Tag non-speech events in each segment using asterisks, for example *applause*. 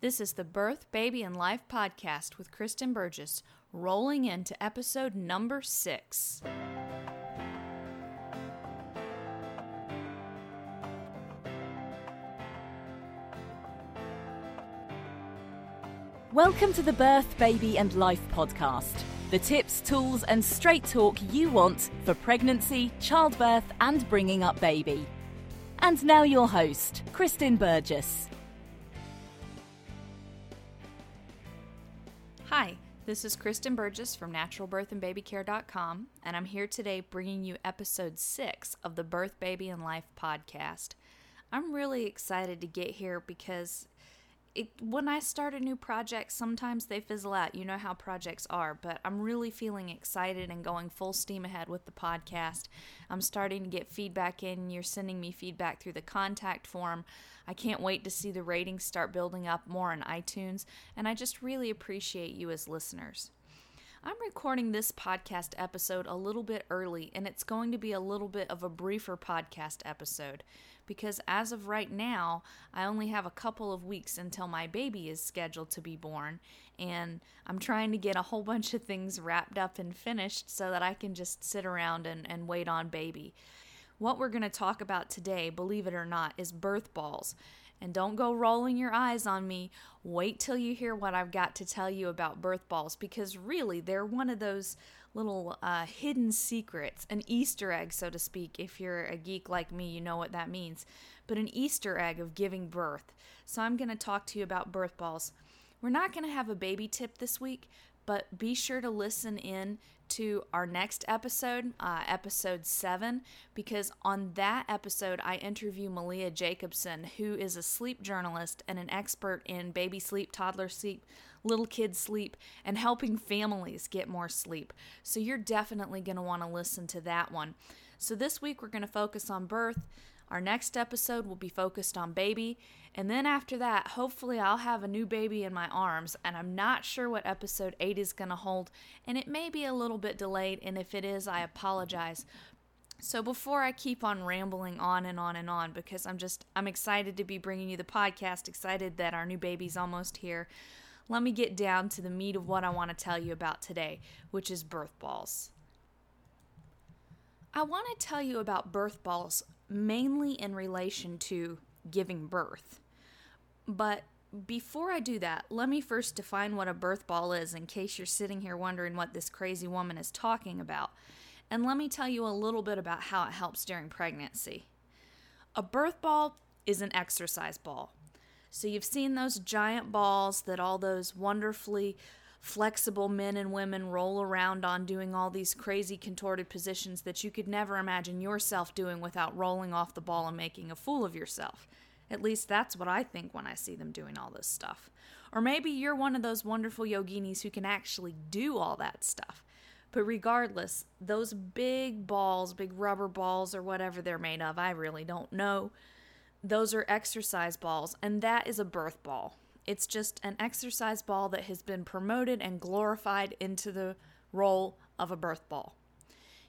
This is the Birth, Baby, and Life podcast with Kristen Burgess, rolling into episode number six. Welcome to the Birth, Baby, and Life podcast. The tips, tools, and straight talk you want for pregnancy, childbirth, and bringing up baby. And now, your host, Kristen Burgess. This is Kristen Burgess from naturalbirthandbabycare.com, and I'm here today bringing you episode six of the Birth, Baby, and Life podcast. I'm really excited to get here because it, when I start a new project, sometimes they fizzle out. You know how projects are, but I'm really feeling excited and going full steam ahead with the podcast. I'm starting to get feedback in. You're sending me feedback through the contact form. I can't wait to see the ratings start building up more on iTunes, and I just really appreciate you as listeners. I'm recording this podcast episode a little bit early, and it's going to be a little bit of a briefer podcast episode because as of right now, I only have a couple of weeks until my baby is scheduled to be born, and I'm trying to get a whole *laughs* bunch of things wrapped up and finished so that I can just sit around and, and wait on baby. What we're going to talk about today, believe it or not, is birth balls. And don't go rolling your eyes on me. Wait till you hear what I've got to tell you about birth balls because really they're one of those little uh, hidden secrets, an Easter egg, so to speak. If you're a geek like me, you know what that means. But an Easter egg of giving birth. So I'm going to talk to you about birth balls. We're not going to have a baby tip this week, but be sure to listen in to our next episode, uh, episode seven, because on that episode, I interview Malia Jacobson, who is a sleep journalist and an expert in baby sleep, toddler sleep, little kids sleep, and helping families get more sleep. So you're definitely going to want to listen to that one. So this week, we're going to focus on birth. Our next episode will be focused on baby. And then after that, hopefully, I'll have a new baby in my arms. And I'm not sure what episode 8 is going to hold. And it may be a little bit delayed. And if it is, I apologize. So before I keep on rambling on and on and on, because I'm just, I'm excited to be bringing you the podcast, excited that our new baby's almost here, let me get down to the meat of what I want to tell you about today, which is birth balls. I want to tell you about birth balls mainly in relation to giving birth. But before I do that, let me first define what a birth ball is in case you're sitting here wondering what this crazy woman is talking about. And let me tell you a little bit about how it helps during pregnancy. A birth ball is an exercise ball. So you've seen those giant balls that all those wonderfully flexible men and women roll around on doing all these crazy contorted positions that you could never imagine yourself doing without rolling off the ball and making a fool of yourself. At least that's what I think when I see them doing all this stuff. Or maybe you're one of those wonderful yoginis who can actually do all that stuff. But regardless, those big balls, big rubber balls, or whatever they're made of, I really don't know. Those are exercise balls, and that is a birth ball. It's just an exercise ball that has been promoted and glorified into the role of a birth ball.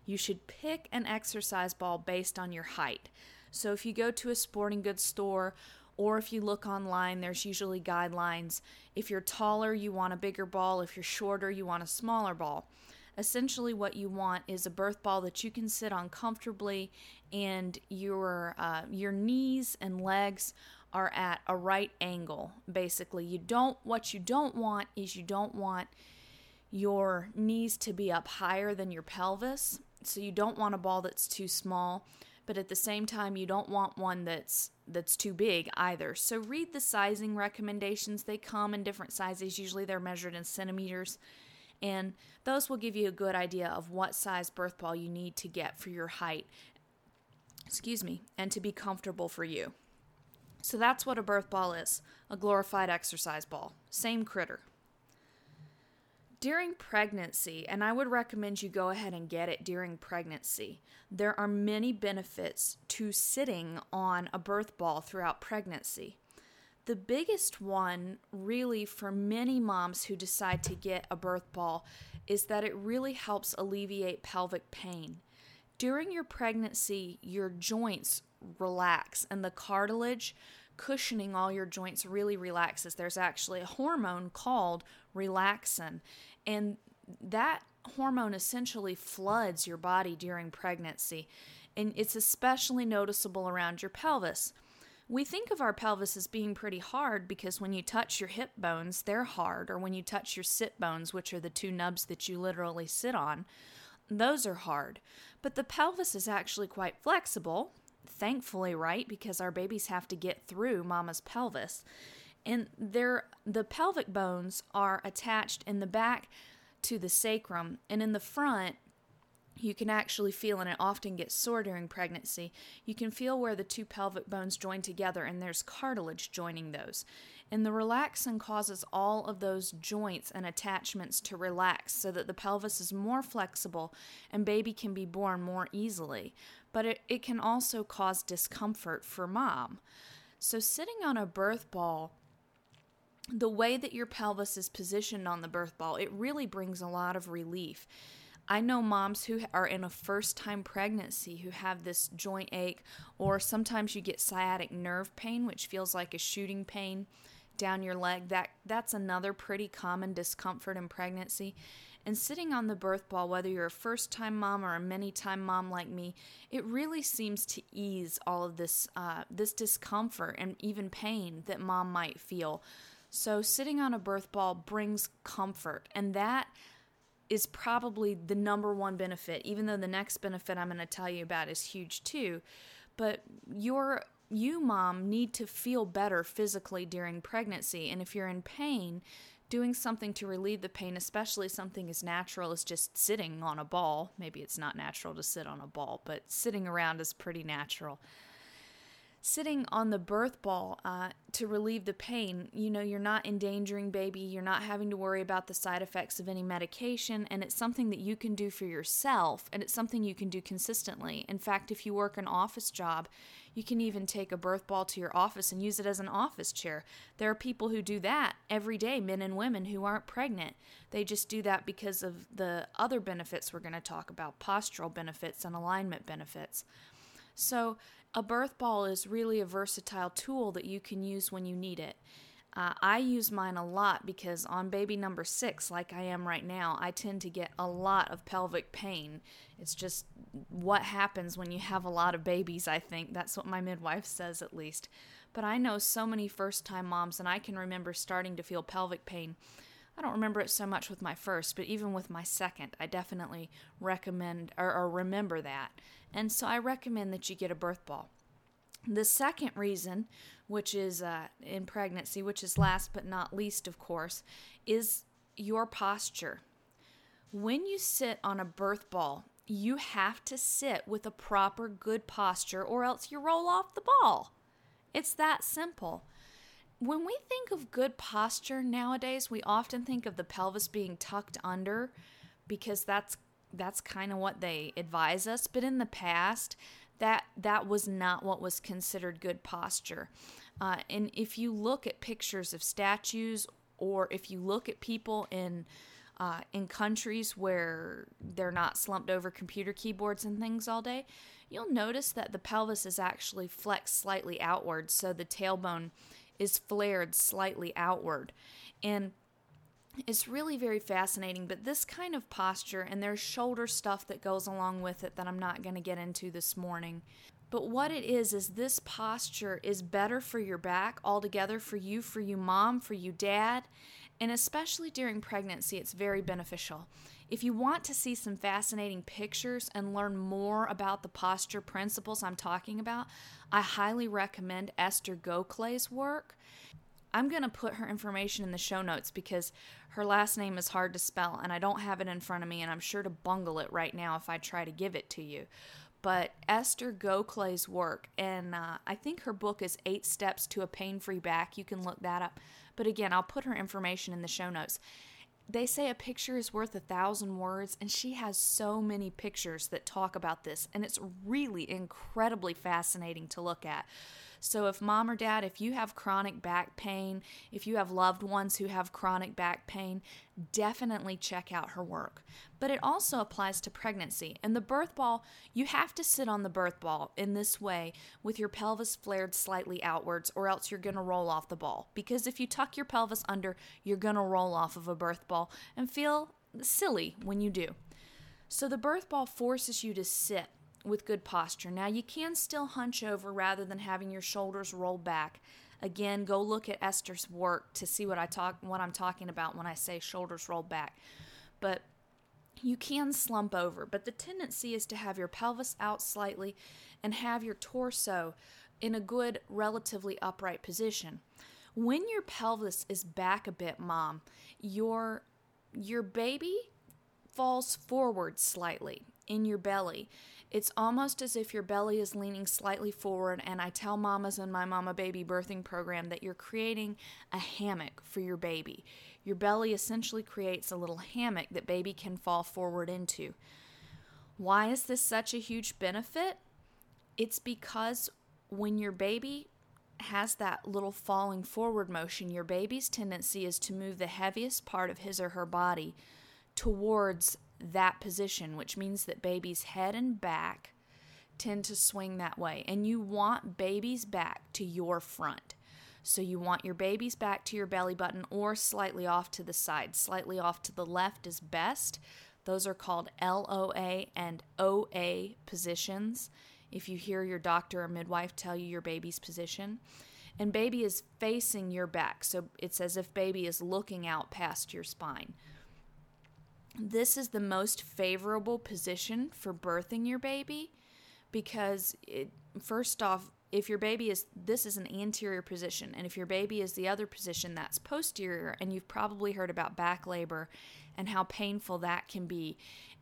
You should pick an exercise ball based on your height. So if you go to a sporting goods store or if you look online, there's usually guidelines. If you're taller, you want a bigger ball. If you're shorter, you want a smaller ball. Essentially, what you want is a birth ball that you can sit on comfortably, and your uh, your knees and legs are at a right angle basically you don't what you don't want is you don't want your knees to be up higher than your pelvis so you don't want a ball that's too small but at the same time you don't want one that's that's too big either. So read the sizing recommendations. They come in different sizes. Usually they're measured in centimeters. And those will give you a good idea of what size birth ball you need to get for your height excuse me and to be comfortable for you. So that's what a birth ball is a glorified exercise ball. Same critter. During pregnancy, and I would recommend you go ahead and get it during pregnancy, there are many benefits to sitting on a birth ball throughout pregnancy. The biggest one, really, for many moms who decide to get a birth ball, is that it really helps alleviate pelvic pain. During your pregnancy, your joints relax and the cartilage cushioning all your joints really relaxes. There's actually a hormone called relaxin, and that hormone essentially floods your body during pregnancy, and it's especially noticeable around your pelvis. We think of our pelvis as being pretty hard because when you touch your hip bones, they're hard, or when you touch your sit bones, which are the two nubs that you literally sit on, those are hard. But the pelvis is actually quite flexible, thankfully, right? Because our babies have to get through mama's pelvis. And they the pelvic bones are attached in the back to the sacrum, and in the front, you can actually feel, and it often gets sore during pregnancy, you can feel where the two pelvic bones join together and there's cartilage joining those. And the relaxin causes all of those joints and attachments to relax so that the pelvis is more flexible and baby can be born more easily. But it, it can also cause discomfort for mom. So, sitting on a birth ball the way that your pelvis is positioned on the birth ball, it really brings a lot of relief. I know moms who are in a first time pregnancy who have this joint ache, or sometimes you get sciatic nerve pain, which feels like a shooting pain down your leg. That that's another pretty common discomfort in pregnancy. And sitting on the birth ball, whether you're a first time mom or a many time mom like me, it really seems to ease all of this uh, this discomfort and even pain that mom might feel. So sitting on a birth ball brings comfort, and that is probably the number one benefit, even though the next benefit I'm going to tell you about is huge too. But your you mom need to feel better physically during pregnancy and if you're in pain doing something to relieve the pain especially something as natural as just sitting on a ball maybe it's not natural to sit on a ball but sitting around is pretty natural sitting on the birth ball uh, to relieve the pain. You know, you're not endangering baby, you're not having to worry about the side effects of any medication, and it's something that you can do for yourself, and it's something you can do consistently. In fact, if you work an office job, you can even take a birth ball to your office and use it as an office chair. There are people who do that every day, men and women who aren't pregnant. They just do that because of the other benefits we're going to talk about postural benefits and alignment benefits. So, a birth ball is really a versatile tool that you can use when you need it. Uh, I use mine a lot because on baby number six, like I am right now, I tend to get a lot of pelvic pain. It's just what happens when you have a lot of babies, I think. That's what my midwife says, at least. But I know so many first time moms, and I can remember starting to feel pelvic pain. I don't remember it so much with my first, but even with my second, I definitely recommend or, or remember that. And so I recommend that you get a birth ball. The second reason, which is uh, in pregnancy, which is last but not least, of course, is your posture. When you sit on a birth ball, you have to sit with a proper good posture or else you roll off the ball. It's that simple. When we think of good posture nowadays, we often think of the pelvis being tucked under because that's that's kind of what they advise us but in the past that that was not what was considered good posture uh, and if you look at pictures of statues or if you look at people in uh, in countries where they're not slumped over computer keyboards and things all day, you'll notice that the pelvis is actually flexed slightly outward, so the tailbone is flared slightly outward. And it's really very fascinating, but this kind of posture, and there's shoulder stuff that goes along with it that I'm not going to get into this morning. But what it is, is this posture is better for your back altogether, for you, for you, mom, for you, dad, and especially during pregnancy, it's very beneficial. If you want to see some fascinating pictures and learn more about the posture principles I'm talking about, I highly recommend Esther Gokhale's work. I'm going to put her information in the show notes because her last name is hard to spell and I don't have it in front of me and I'm sure to bungle it right now if I try to give it to you. But Esther Gokhale's work, and uh, I think her book is Eight Steps to a Pain Free Back. You can look that up. But again, I'll put her information in the show notes. They say a picture is worth a thousand words, and she has so many pictures that talk about this, and it's really incredibly fascinating to look at. So, if mom or dad, if you have chronic back pain, if you have loved ones who have chronic back pain, definitely check out her work. But it also applies to pregnancy. And the birth ball, you have to sit on the birth ball in this way with your pelvis flared slightly outwards, or else you're going to roll off the ball. Because if you tuck your pelvis under, you're going to roll off of a birth ball and feel silly when you do. So the birth ball forces you to sit with good posture. Now you can still hunch over rather than having your shoulders roll back. Again, go look at Esther's work to see what I talk what I'm talking about when I say shoulders roll back. But you can slump over, but the tendency is to have your pelvis out slightly and have your torso in a good relatively upright position. When your pelvis is back a bit, mom, your your baby falls forward slightly in your belly. It's almost as if your belly is leaning slightly forward, and I tell mamas in my mama baby birthing program that you're creating a hammock for your baby. Your belly essentially creates a little hammock that baby can fall forward into. Why is this such a huge benefit? It's because when your baby has that little falling forward motion, your baby's tendency is to move the heaviest part of his or her body towards that position, which means that baby's head and back tend to swing that way. And you want baby's back to your front. So you want your baby's back to your belly button or slightly off to the side. Slightly off to the left is best. Those are called LOA and OA positions. If you hear your doctor or midwife tell you your baby's position, and baby is facing your back, so it's as if baby is looking out past your spine. This is the most favorable position for birthing your baby because it, first off, if your baby is this is an anterior position and if your baby is the other position that's posterior and you've probably heard about back labor and how painful that can be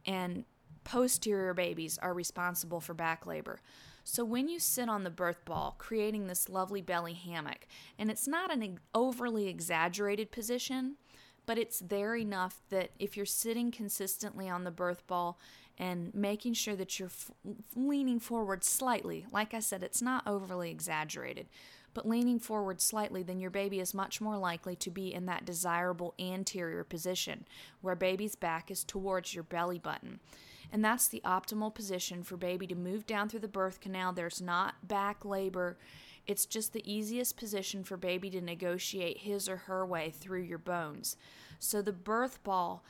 and posterior babies are responsible for back labor. So when you sit on the birth ball, creating this lovely belly hammock, and it's not an overly exaggerated position, but it's there enough that if you're sitting consistently on the birth ball and making sure that you're f- leaning forward slightly, like I said, it's not overly exaggerated, but leaning forward slightly, then your baby is much more likely to be in that desirable anterior position where baby's back is towards your belly button. And that's the optimal position for baby to move down through the birth canal. There's not back labor. It's just the easiest position for baby to negotiate his or her way through your bones. So the birth ball,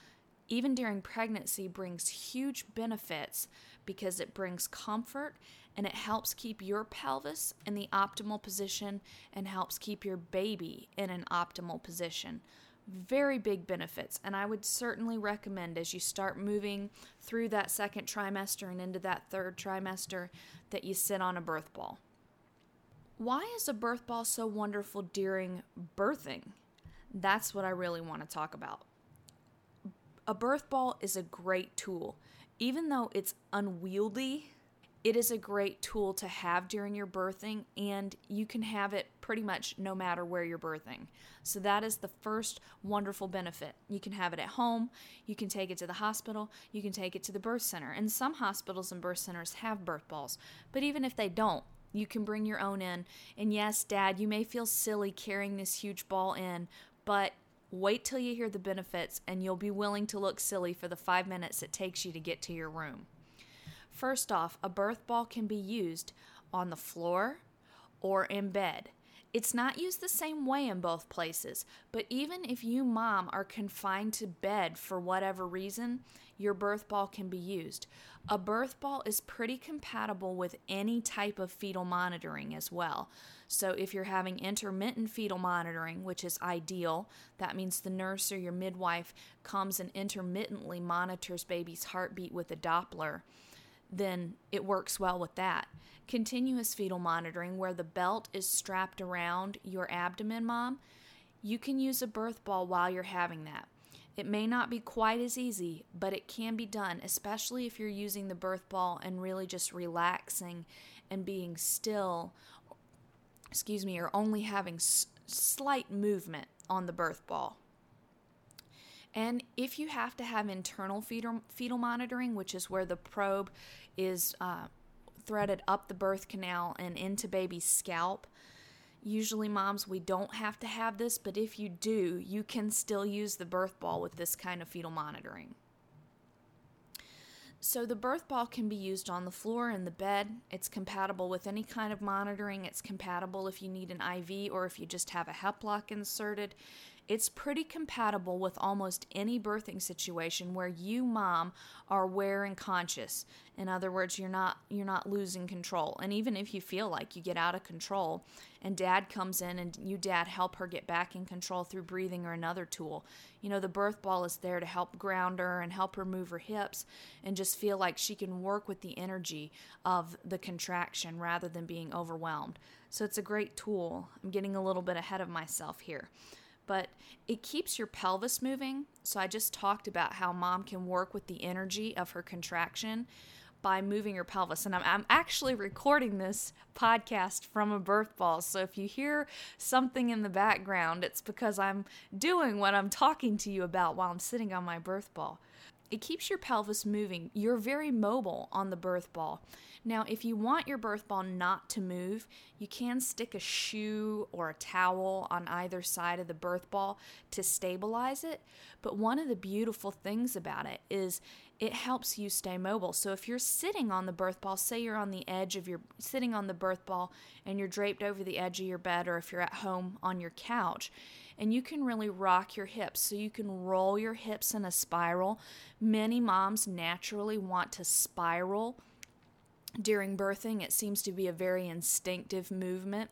even during pregnancy, brings huge benefits because it brings comfort and it helps keep your pelvis in the optimal position and helps keep your baby in an optimal position. Very big benefits, and I would certainly recommend as you start moving through that second trimester and into that third trimester that you sit on a birth ball. Why is a birth ball so wonderful during birthing? That's what I really want to talk about. A birth ball is a great tool. Even though it's unwieldy, it is a great tool to have during your birthing, and you can have it pretty much no matter where you're birthing. So, that is the first wonderful benefit. You can have it at home, you can take it to the hospital, you can take it to the birth center. And some hospitals and birth centers have birth balls, but even if they don't, you can bring your own in. And yes, Dad, you may feel silly carrying this huge ball in, but wait till you hear the benefits and you'll be willing to look silly for the five minutes it takes you to get to your room. First off, a birth ball can be used on the floor or in bed. It's not used the same way in both places, but even if you, mom, are confined to bed for whatever reason, your birth ball can be used. A birth ball is pretty compatible with any type of fetal monitoring as well. So, if you're having intermittent fetal monitoring, which is ideal, that means the nurse or your midwife comes and intermittently monitors baby's heartbeat with a Doppler, then it works well with that. Continuous fetal monitoring, where the belt is strapped around your abdomen, mom, you can use a birth ball while you're having that. It may not be quite as easy, but it can be done, especially if you're using the birth ball and really just relaxing and being still, excuse me, or only having s- slight movement on the birth ball. And if you have to have internal fetal, fetal monitoring, which is where the probe is uh, threaded up the birth canal and into baby's scalp. Usually, moms, we don't have to have this, but if you do, you can still use the birth ball with this kind of fetal monitoring. So, the birth ball can be used on the floor in the bed. It's compatible with any kind of monitoring. It's compatible if you need an IV or if you just have a HEPLOC inserted. It's pretty compatible with almost any birthing situation where you mom are aware and conscious. In other words, you're not you're not losing control. And even if you feel like you get out of control and dad comes in and you dad help her get back in control through breathing or another tool. You know, the birth ball is there to help ground her and help her move her hips and just feel like she can work with the energy of the contraction rather than being overwhelmed. So it's a great tool. I'm getting a little bit ahead of myself here but it keeps your pelvis moving. So I just talked about how mom can work with the energy of her contraction by moving your pelvis. And I'm, I'm, actually recording this podcast from a birth ball. So if you hear something in the background, it's because I'm doing what I'm talking to you about while I'm sitting on my birth ball. It keeps your pelvis moving. You're very mobile on the birth ball. Now, if you want your birth ball not to move, you can stick a shoe or a towel on either side of the birth ball to stabilize it. But one of the beautiful things about it is it helps you stay mobile. So if you're sitting on the birth ball, say you're on the edge of your sitting on the birth ball and you're draped over the edge of your bed or if you're at home on your couch, and you can really rock your hips. So you can roll your hips in a spiral. Many moms naturally want to spiral during birthing. It seems to be a very instinctive movement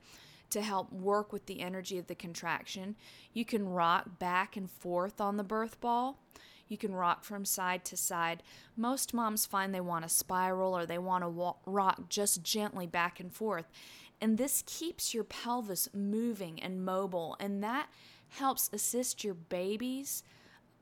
to help work with the energy of the contraction. You can rock back and forth on the birth ball. You can rock from side to side. Most moms find they want to spiral or they want to rock just gently back and forth. And this keeps your pelvis moving and mobile, and that helps assist your baby's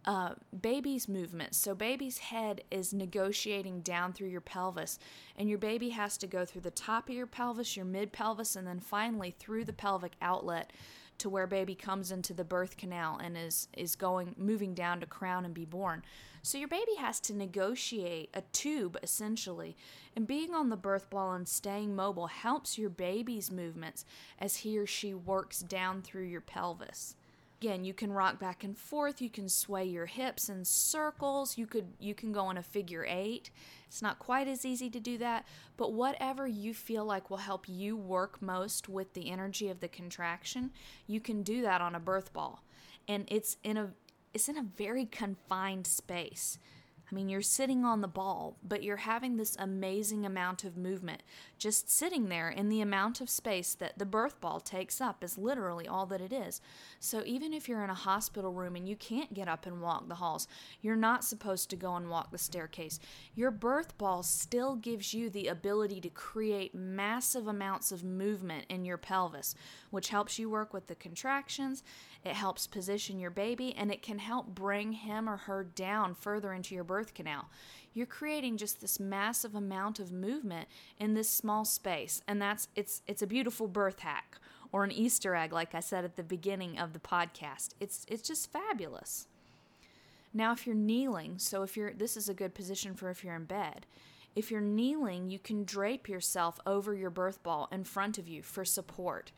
uh, baby's movements. So, baby's head is negotiating down through your pelvis, and your baby has to go through the top of your pelvis, your mid pelvis, and then finally through the pelvic outlet to where baby comes into the birth canal and is is going moving down to crown and be born. So your baby has to negotiate a tube essentially, and being on the birth ball and staying mobile helps your baby's movements as he or she works down through your pelvis again you can rock back and forth you can sway your hips in circles you could you can go in a figure eight. It's not quite as easy to do that but whatever you feel like will help you work most with the energy of the contraction you can do that on a birth ball. And it's in a it's in a very confined space I mean, you're sitting on the ball, but you're having this amazing amount of movement. Just sitting there in the amount of space that the birth ball takes up is literally all that it is. So even if you're in a hospital room and you can't get up and walk the halls, you're not supposed to go and walk the staircase. Your birth ball still gives you the ability to create massive amounts of movement in your pelvis, which helps you work with the contractions it helps position your baby and it can help bring him or her down further into your birth canal. You're creating just this massive amount of movement in this small space and that's it's it's a beautiful birth hack or an Easter egg like I said at the beginning of the podcast. It's it's just fabulous. Now if you're kneeling, so if you're this is a good position for if you're in bed. If you're kneeling, you can drape yourself over your birth ball in front of you for support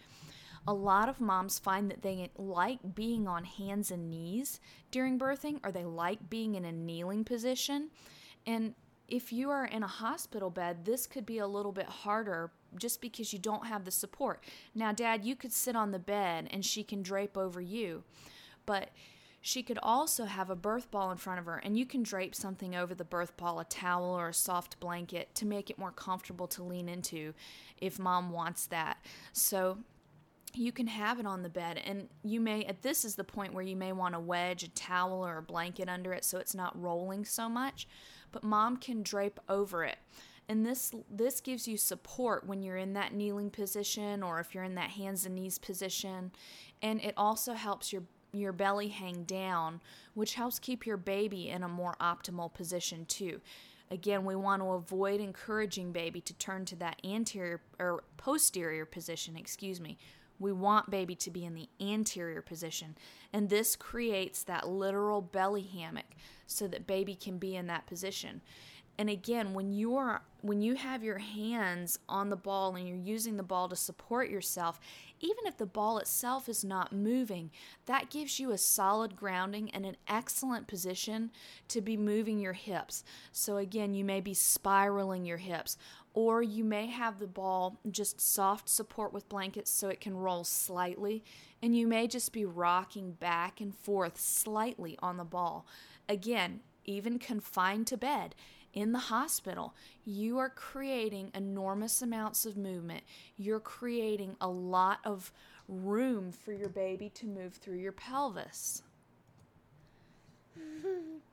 a lot of moms find that they like being on hands and knees during birthing or they like being in a kneeling position. And if you are in a hospital bed, this could be a little bit harder just because you don't have the support. Now, dad, you could sit on the bed and she can drape over you, but she could also have a birth ball in front of her, and you can drape something over the birth ball, a towel or a soft blanket to make it more comfortable to lean into if mom wants that. So, you can have it on the bed and you may at this is the point where you may want to wedge a towel or a blanket under it so it's not rolling so much but mom can drape over it. And this this gives you support when you're in that kneeling position or if you're in that hands and knees position and it also helps your your belly hang down which helps keep your baby in a more optimal position too. Again, we want to avoid encouraging baby to turn to that anterior or posterior position, excuse me, we want baby to be in the anterior position, and this creates that literal belly hammock so that baby can be in that position. And again, when you're when you have your hands on the ball and you're using the ball to support yourself, even if the ball itself is not moving, that gives you a solid grounding and an excellent position to be moving your hips. So again, you may be spiraling your hips or you may have the ball just soft support with blankets so it can roll slightly, and you may just be rocking back and forth slightly on the ball. Again, even confined to bed in the hospital, you are creating enormous amounts of movement. You're creating a lot of room for your baby to move through your pelvis. *laughs*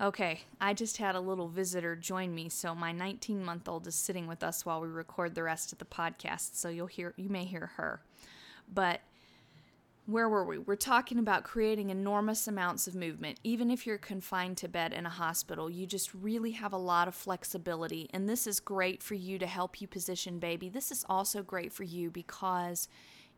Okay, I just had a little visitor join me, so my 19 month old is sitting with us while we record the rest of the podcast, so you'll hear you may hear her. But where were we? We're talking about creating enormous amounts of movement. Even if you're confined to bed in a hospital, you just really have a lot of flexibility. And this is great for you to help you position baby. This is also great for you because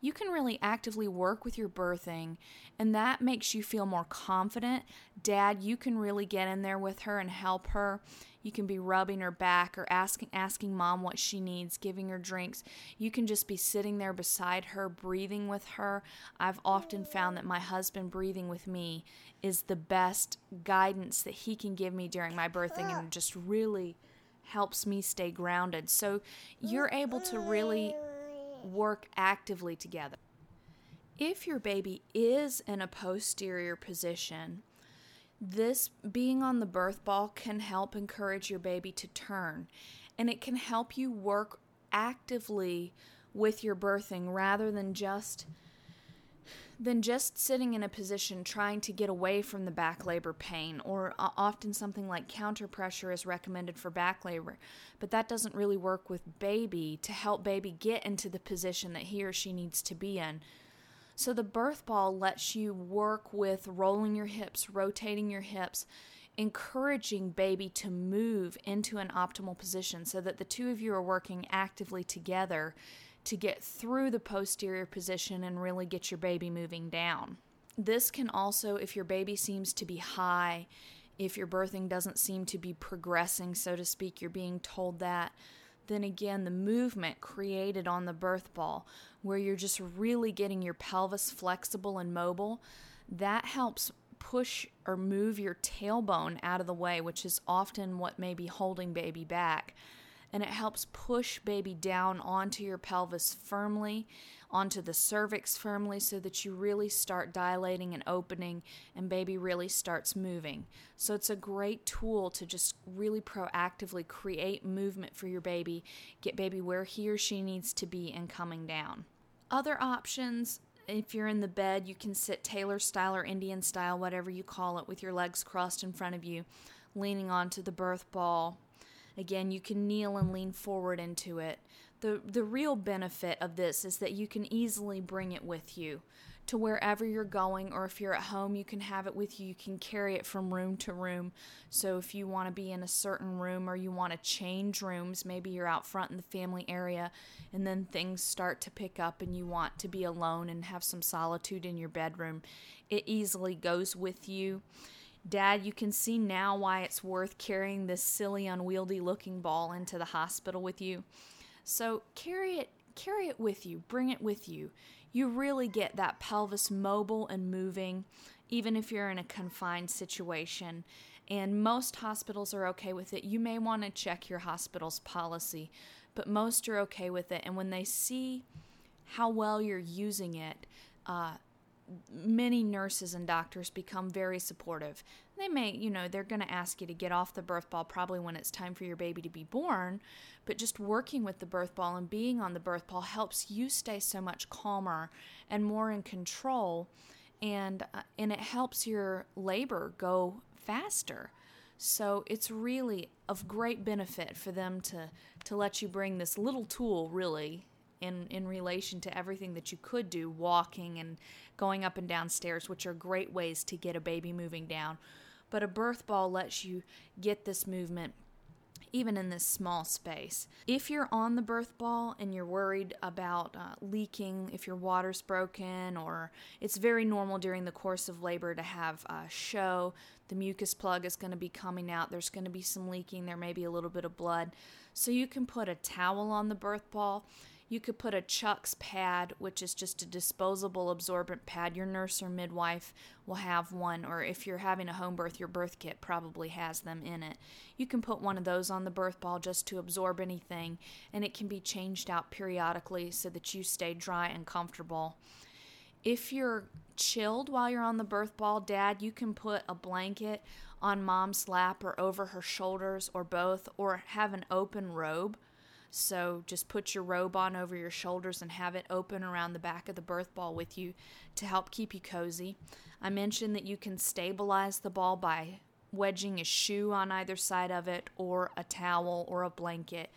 you can really actively work with your birthing, and that makes you feel more confident. Dad, you can really get in there with her and help her. You can be rubbing her back or asking asking mom what she needs, giving her drinks. You can just be sitting there beside her, breathing with her. I've often found that my husband breathing with me is the best guidance that he can give me during my birthing and ah. just really helps me stay grounded. So you're able to really work actively together. If your baby is in a posterior position, this being on the birth ball can help encourage your baby to turn and it can help you work actively with your birthing rather than just than just sitting in a position trying to get away from the back labor pain, or uh, often something like counter pressure is recommended for back labor. But that doesn't really work with baby to help baby get into the position that he or she needs to be in. So the birth ball lets you work with rolling your hips, rotating your hips, encouraging baby to move into an optimal position so that the two of you are working actively together to get through the posterior position and really get your baby moving down. This can also, if your baby seems to be high, if your birthing doesn't seem to be progressing, so to speak, you're being told that, then again, the movement created on the birth ball, where you're just really getting your pelvis flexible and mobile, that helps push or move your tailbone out of the way, which is often what may be holding baby back and it helps push baby down onto your pelvis firmly, onto the cervix firmly, so that you really start dilating and opening and baby really starts moving. So it's a great tool to just really proactively create movement for your baby, get baby where he or she needs to be and coming down. Other options if you're in the bed, you can sit tailor style or Indian style, whatever you call it, with your legs crossed in front of you, leaning onto the birth ball, Again, you can kneel and lean forward into it. The, the real benefit of this is that you can easily bring it with you to wherever you're going, or if you're at home, you can have it with you. You can carry it from room to room. So, if you want to be in a certain room or you want to change rooms, maybe you're out front in the family area and then things start to pick up and you want to be alone and have some solitude in your bedroom, it easily goes with you. Dad, you can see now why it's worth carrying this silly, unwieldy looking ball into the hospital with you. So carry it carry it with you, bring it with you. You really get that pelvis mobile and moving, even if you're in a confined situation. And most hospitals are okay with it. You may want to check your hospital's policy, but most are okay with it. And when they see how well you're using it, uh, many nurses and doctors become very supportive. They may, you know, they're going to ask you to get off the birth ball probably when it's time for your baby to be born, but just working with the birth ball and being on the birth ball helps you stay so much calmer and more in control and uh, and it helps your labor go faster. So it's really of great benefit for them to to let you bring this little tool really in in relation to everything that you could do walking and going up and down stairs which are great ways to get a baby moving down but a birth ball lets you get this movement even in this small space. If you're on the birth ball and you're worried about uh, leaking, if your water's broken, or it's very normal during the course of labor to have a show, the mucus plug is going to be coming out, there's going to be some leaking, there may be a little bit of blood. So you can put a towel on the birth ball you could put a Chuck's pad, which is just a disposable absorbent pad. Your nurse or midwife will have one, or if you're having a home birth, your birth kit probably has them in it. You can put one of those on the birth ball just to absorb anything, and it can be changed out periodically so that you stay dry and comfortable. If you're chilled while you're on the birth ball, dad, you can put a blanket on mom's lap or over her shoulders or both, or have an open robe so just put your robe on over your shoulders and have it open around the back of the birth ball with you to help keep you cozy. I mentioned that you can stabilize the ball by wedging a shoe on either side of it or a towel or a blanket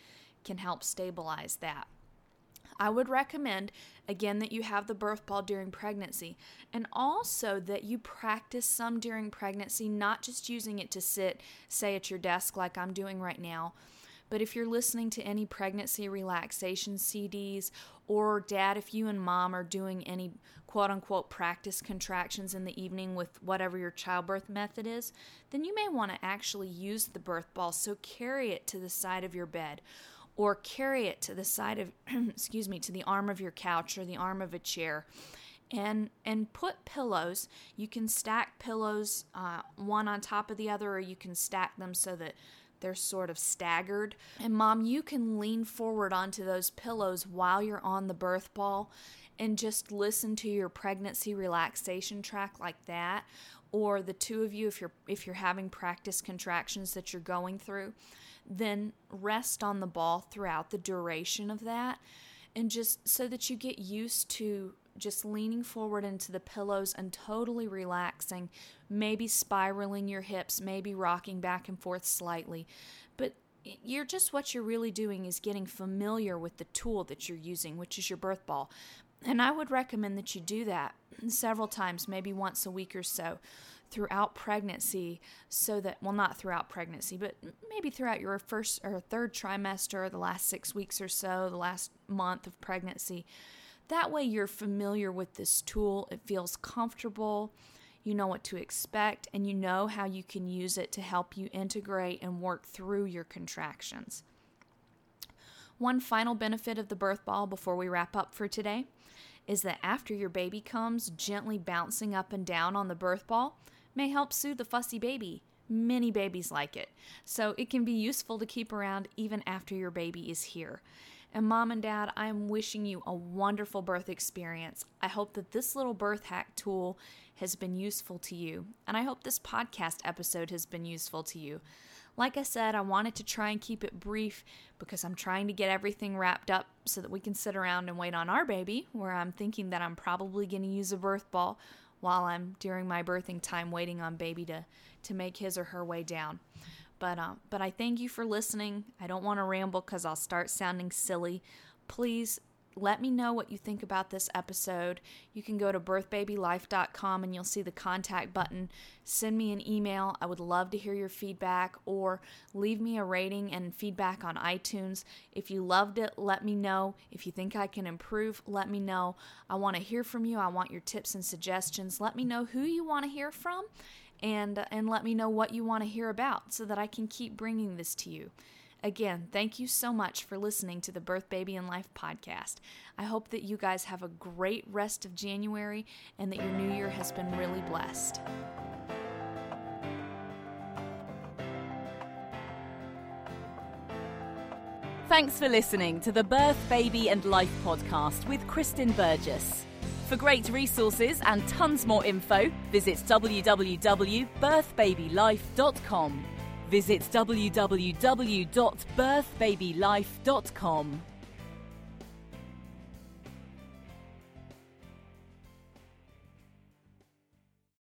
can help stabilize that. I would recommend again that you have the birth ball during pregnancy and also that you practice some during pregnancy, not just using it to sit, say, at your desk like I'm doing right now, but if you're listening to any pregnancy relaxation CDs, or dad, if you and mom are doing any quote unquote practice contractions in the evening with whatever your childbirth method is, then you may want to actually use the birth ball. So carry it to the side of your bed or carry it to the side of *clears throat* excuse me to the arm of your couch or the arm of a chair and and put pillows you can stack pillows uh, one on top of the other or you can stack them so that they're sort of staggered. And mom, you can lean forward onto those pillows while you're on the birth ball and just listen to your pregnancy relaxation track like that or the two of you if you're if you're having practice contractions that you're going through then rest on the ball throughout the duration of that and just so that you get used to just leaning forward into the pillows and totally relaxing, maybe spiraling your hips, maybe rocking back and forth slightly. But you're just what you're really doing is getting familiar with the tool that you're using, which is your birth ball. And I would recommend that you do that several times, maybe once a week or so throughout pregnancy so that well not throughout pregnancy but maybe throughout your first or third trimester the last 6 weeks or so the last month of pregnancy that way, you're familiar with this tool, it feels comfortable, you know what to expect, and you know how you can use it to help you integrate and work through your contractions. One final benefit of the birth ball before we wrap up for today is that after your baby comes, gently bouncing up and down on the birth ball may help soothe the fussy baby. Many babies like it, so it can be useful to keep around even after your baby is here. And mom and dad, I am wishing you a wonderful birth experience. I hope that this little birth hack tool has been useful to you, and I hope this podcast episode has been useful to you. Like I said, I wanted to try and keep it brief because I'm trying to get everything wrapped up so that we can sit around and wait on our baby, where I'm thinking that I'm probably going to use a birth ball while I'm during my birthing time waiting on baby to, to make his or her way down. But um, but I thank you for listening. I don't want to ramble because I'll start sounding silly. Please let me know what you think about this episode. You can go to birthbabylife.com and you'll see the contact button. Send me an email. I would love to hear your feedback or leave me a rating and feedback on iTunes. If you loved it, let me know. If you think I can improve, let me know. I want to hear from you. I want your tips and suggestions. Let me know who you want to hear from and and let me know what you want to hear about so that I can keep bringing this to you. Again, thank you so much for listening to the Birth Baby and Life podcast. I hope that you guys have a great rest of January and that your new year has been really blessed. Thanks for listening to the Birth, Baby and Life podcast with Kristen Burgess. For great resources and tons more info, visit www.birthbabylife.com. Visit www.birthbabylife.com.